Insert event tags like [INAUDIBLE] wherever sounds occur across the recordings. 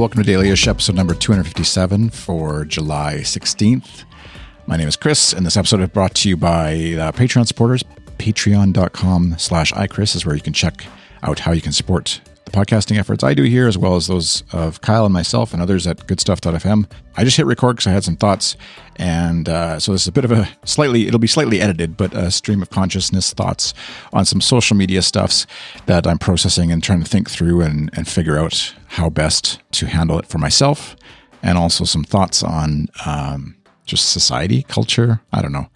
welcome to Dailyish episode number 257 for July 16th. My name is Chris, and this episode is brought to you by uh, Patreon supporters. Patreon.com slash iChris is where you can check out how you can support the podcasting efforts I do here, as well as those of Kyle and myself and others at goodstuff.fm. I just hit record because I had some thoughts. And uh, so this is a bit of a slightly, it'll be slightly edited, but a stream of consciousness thoughts on some social media stuffs that I'm processing and trying to think through and, and figure out how best to handle it for myself. And also some thoughts on um, just society, culture. I don't know.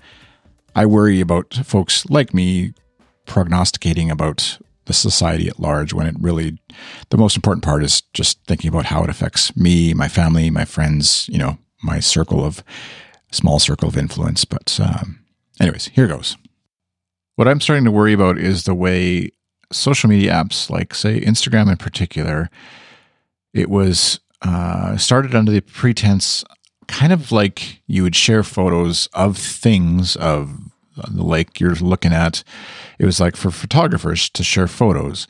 I worry about folks like me prognosticating about the society at large when it really the most important part is just thinking about how it affects me my family my friends you know my circle of small circle of influence. But um, anyways here goes. What i'm starting to worry about is the way social media apps like say instagram in particular it was uh, started under the pretense kind of like you would share photos of things of the lake you're looking at. It was like for photographers to share photos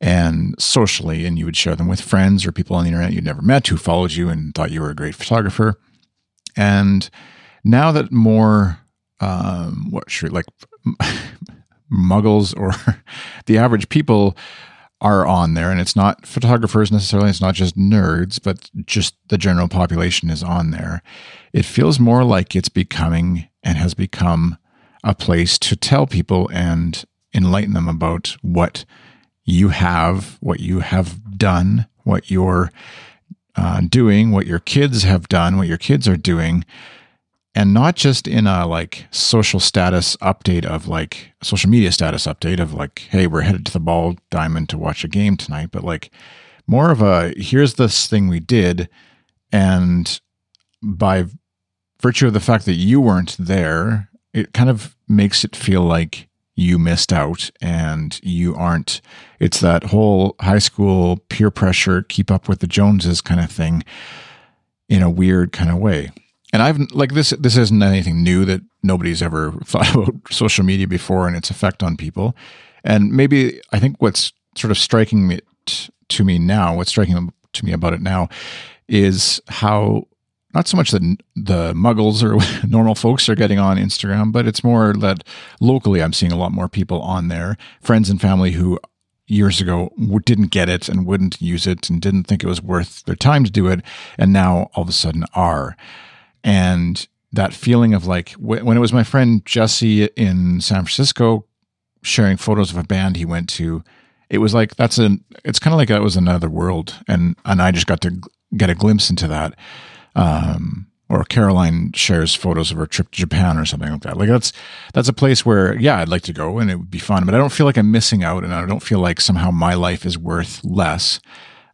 and socially, and you would share them with friends or people on the internet you'd never met who followed you and thought you were a great photographer. And now that more, um, what should like [LAUGHS] muggles or [LAUGHS] the average people are on there, and it's not photographers necessarily, it's not just nerds, but just the general population is on there. It feels more like it's becoming and has become a place to tell people and enlighten them about what you have, what you have done, what you're uh, doing, what your kids have done, what your kids are doing, and not just in a like social status update of like social media status update of like, hey, we're headed to the ball diamond to watch a game tonight, but like more of a here's this thing we did, and by virtue of the fact that you weren't there it kind of makes it feel like you missed out and you aren't. It's that whole high school peer pressure keep up with the joneses kind of thing in a weird kind of way. And i've like this this isn't anything new that nobody's ever [LAUGHS] thought about social media before and its effect on people. And maybe i think what's sort of striking me to me now what's striking to me about it now is how not so much that the muggles or [LAUGHS] normal folks are getting on Instagram, but it's more that locally I'm seeing a lot more people on there, friends and family who years ago didn't get it and wouldn't use it and didn't think it was worth their time to do it, and now all of a sudden are. And that feeling of like when it was my friend Jesse in San Francisco sharing photos of a band he went to, it was like that's an it's kind of like that was another world, and and I just got to get a glimpse into that um, or Caroline shares photos of her trip to Japan or something like that. Like that's that's a place where yeah, I'd like to go and it would be fun, but I don't feel like I'm missing out and I don't feel like somehow my life is worth less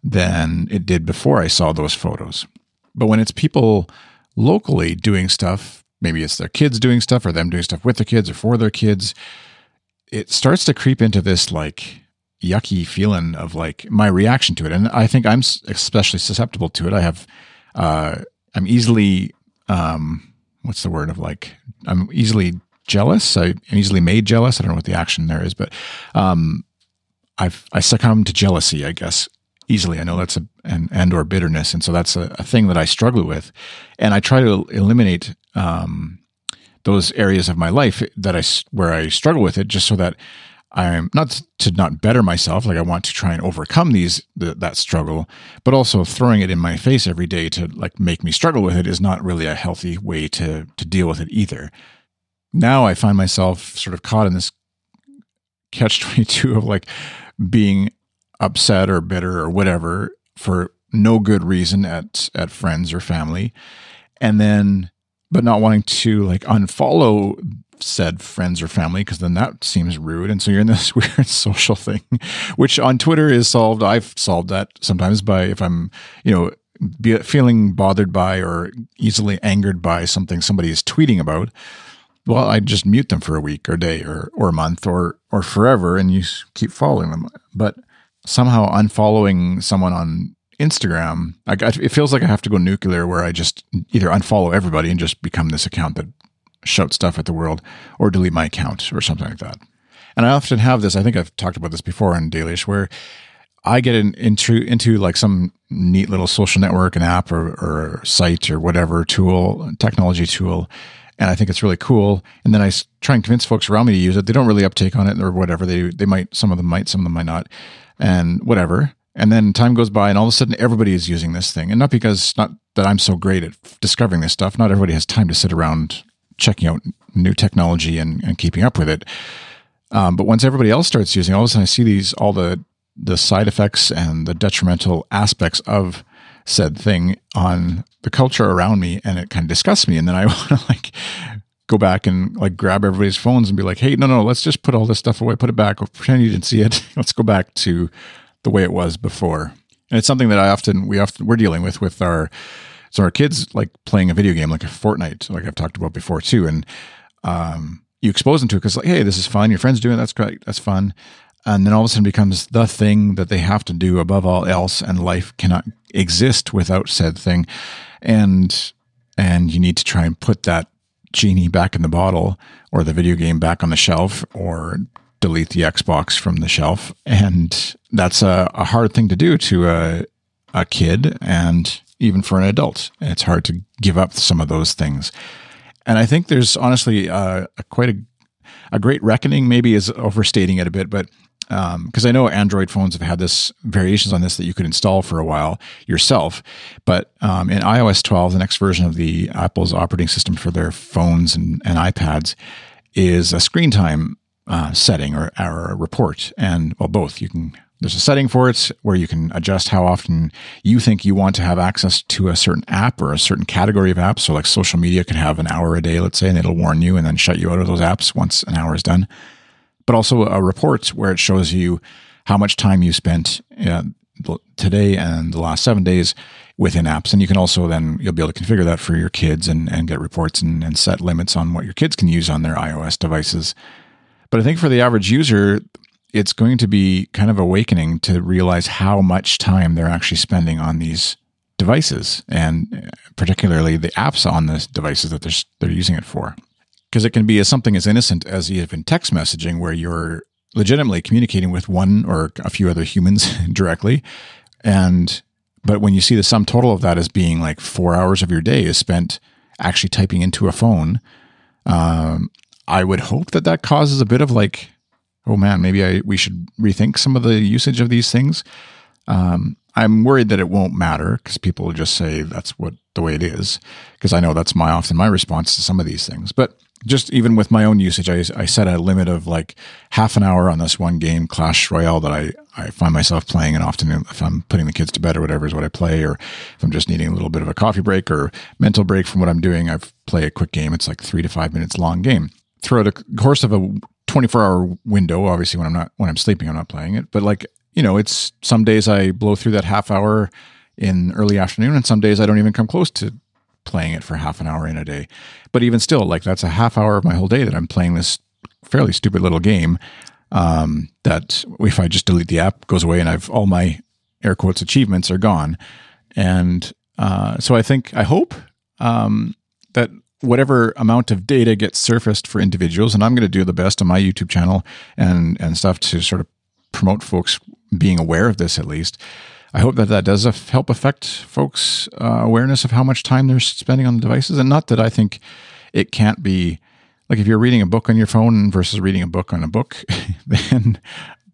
than it did before I saw those photos. But when it's people locally doing stuff, maybe it's their kids doing stuff or them doing stuff with their kids or for their kids, it starts to creep into this like yucky feeling of like my reaction to it. And I think I'm especially susceptible to it. I have uh, I'm easily um, what's the word of like I'm easily jealous. I, am easily made jealous. I don't know what the action there is, but um, I've I succumb to jealousy, I guess, easily. I know that's a and and or bitterness, and so that's a, a thing that I struggle with, and I try to eliminate um, those areas of my life that I where I struggle with it, just so that I'm not to not better myself, like I want to try and overcome these the, that struggle, but also throwing it in my face every day to like make me struggle with it is not really a healthy way to to deal with it either. Now I find myself sort of caught in this catch 22 of like being upset or bitter or whatever for no good reason at at friends or family and then but not wanting to like unfollow said friends or family because then that seems rude and so you're in this [LAUGHS] weird social thing which on twitter is solved i've solved that sometimes by if i'm you know be, feeling bothered by or easily angered by something somebody is tweeting about well i just mute them for a week or day or or a month or or forever and you keep following them. But somehow unfollowing someone on Instagram, I, it feels like I have to go nuclear where I just either unfollow everybody and just become this account that shouts stuff at the world or delete my account or something like that. And I often have this, I think I've talked about this before in Dailyish, where I get in, into into like some neat little social network, an app or, or site or whatever tool, technology tool, and I think it's really cool. And then I try and convince folks around me to use it. They don't really uptake on it or whatever. They they might some of them might, some of them might not, and whatever. And then time goes by, and all of a sudden, everybody is using this thing, and not because not that I'm so great at discovering this stuff. Not everybody has time to sit around checking out new technology and, and keeping up with it. Um, but once everybody else starts using, all of a sudden, I see these all the the side effects and the detrimental aspects of said thing on the culture around me, and it kind of disgusts me. And then I [LAUGHS] want to like go back and like grab everybody's phones and be like, "Hey, no, no, let's just put all this stuff away, put it back, pretend you didn't see it. [LAUGHS] let's go back to the way it was before." And it's something that I often we often we're dealing with with our so our kids like playing a video game like a Fortnite, like I've talked about before too, and um, you expose them to it because like, hey, this is fun. Your friends doing it. That's great. That's fun. And then all of a sudden becomes the thing that they have to do above all else, and life cannot exist without said thing. And and you need to try and put that genie back in the bottle, or the video game back on the shelf, or delete the Xbox from the shelf. And that's a, a hard thing to do to a a kid and even for an adult. It's hard to give up some of those things. And I think there's honestly uh, a, quite a, a great reckoning, maybe is overstating it a bit, but because um, I know Android phones have had this variations on this that you could install for a while yourself. But um, in iOS 12, the next version of the Apple's operating system for their phones and, and iPads is a screen time uh, setting or, a report, and well, both. You can there's a setting for it where you can adjust how often you think you want to have access to a certain app or a certain category of apps. So, like social media can have an hour a day, let's say, and it'll warn you and then shut you out of those apps once an hour is done. But also a report where it shows you how much time you spent uh, today and the last seven days within apps. And you can also then, you'll be able to configure that for your kids and, and get reports and, and set limits on what your kids can use on their iOS devices. But I think for the average user, it's going to be kind of awakening to realize how much time they're actually spending on these devices and particularly the apps on the devices that they're, they're using it for. Because it can be as something as innocent as even text messaging where you're legitimately communicating with one or a few other humans [LAUGHS] directly. And, but when you see the sum total of that as being like four hours of your day is spent actually typing into a phone, um, I would hope that that causes a bit of like oh man, maybe I we should rethink some of the usage of these things. Um, I'm worried that it won't matter because people will just say that's what the way it is. Because I know that's my often my response to some of these things. But just even with my own usage, I, I set a limit of like half an hour on this one game, Clash Royale, that I, I find myself playing. And often, if I'm putting the kids to bed or whatever is what I play, or if I'm just needing a little bit of a coffee break or mental break from what I'm doing, I play a quick game. It's like three to five minutes long game. Throughout the course of a 24 hour window. Obviously, when I'm not when I'm sleeping, I'm not playing it. But like you know, it's some days I blow through that half hour in early afternoon, and some days I don't even come close to playing it for half an hour in a day. But even still, like that's a half hour of my whole day that I'm playing this fairly stupid little game. Um, that if I just delete the app, goes away, and I've all my air quotes achievements are gone. And uh, so I think I hope um, that whatever amount of data gets surfaced for individuals, and I'm going to do the best on my YouTube channel and and stuff to sort of promote folks being aware of this at least. I hope that that does help affect folks' uh, awareness of how much time they're spending on the devices, and not that I think it can't be like if you're reading a book on your phone versus reading a book on a book, [LAUGHS] then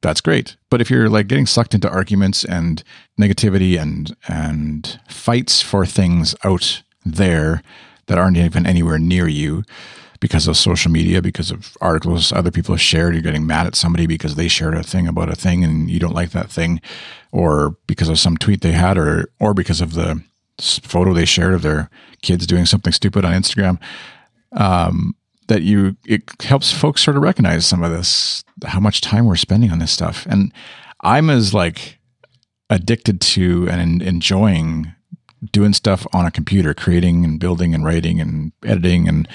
that's great. But if you're like getting sucked into arguments and negativity and and fights for things out there that aren't even anywhere near you because of social media, because of articles other people have shared. You're getting mad at somebody because they shared a thing about a thing and you don't like that thing, or because of some tweet they had, or or because of the photo they shared of their kids doing something stupid on Instagram. Um, that you it helps folks sort of recognize some of this, how much time we're spending on this stuff, and I'm as like addicted to and enjoying doing stuff on a computer, creating and building and writing and editing and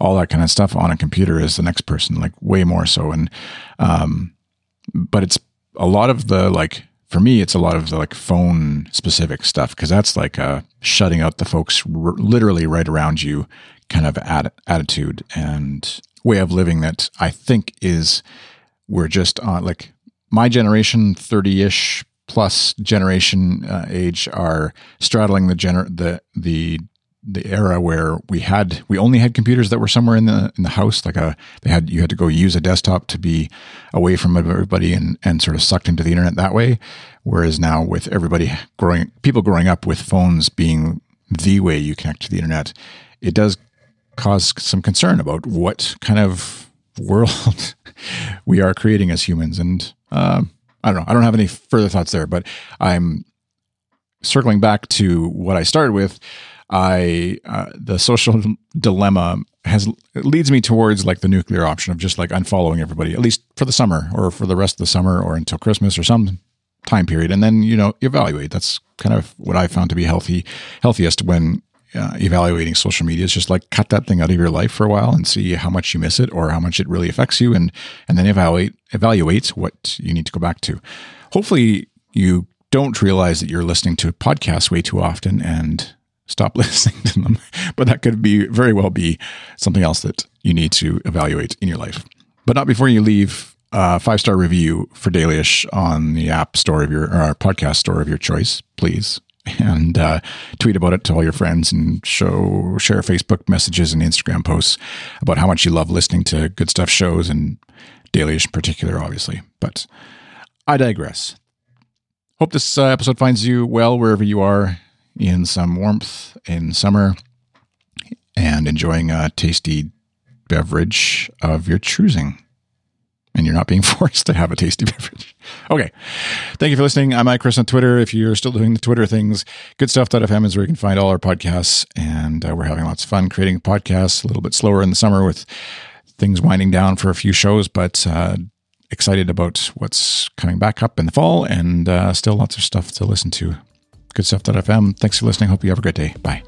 all that kind of stuff on a computer is the next person, like way more so. And, um, but it's a lot of the like, for me, it's a lot of the like phone specific stuff because that's like uh, shutting out the folks r- literally right around you kind of ad- attitude and way of living that I think is we're just on like my generation, 30 ish plus generation uh, age are straddling the gener- the the the era where we had we only had computers that were somewhere in the in the house like a they had you had to go use a desktop to be away from everybody and and sort of sucked into the internet that way. Whereas now with everybody growing people growing up with phones being the way you connect to the internet it does cause some concern about what kind of world [LAUGHS] we are creating as humans. And um, I don't know. I don't have any further thoughts there but I'm circling back to what I started with. I uh, the social dilemma has leads me towards like the nuclear option of just like unfollowing everybody at least for the summer or for the rest of the summer or until Christmas or some time period, and then you know evaluate. That's kind of what I found to be healthy healthiest when uh, evaluating social media is just like cut that thing out of your life for a while and see how much you miss it or how much it really affects you, and and then evaluate evaluate what you need to go back to. Hopefully, you don't realize that you're listening to podcasts way too often and stop [LAUGHS] listening to them. But that could be very well be something else that you need to evaluate in your life. But not before you leave a five star review for Dailyish on the app store of your or podcast store of your choice, please. And uh, tweet about it to all your friends and show share Facebook messages and Instagram posts about how much you love listening to good stuff shows and Dailyish in particular, obviously. But I digress. Hope this uh, episode finds you well wherever you are in some warmth in summer and enjoying a tasty beverage of your choosing. And you're not being [LAUGHS] forced to have a tasty [LAUGHS] beverage. Okay. Thank you for listening. I'm Mike Chris on Twitter. If you're still doing the Twitter things, goodstuff.fm is where you can find all our podcasts. And uh, we're having lots of fun creating podcasts a little bit slower in the summer with things winding down for a few shows, but uh, excited about what's coming back up in the fall and uh, still lots of stuff to listen to goodstuff.fm. Thanks for listening. Hope you have a great day. Bye.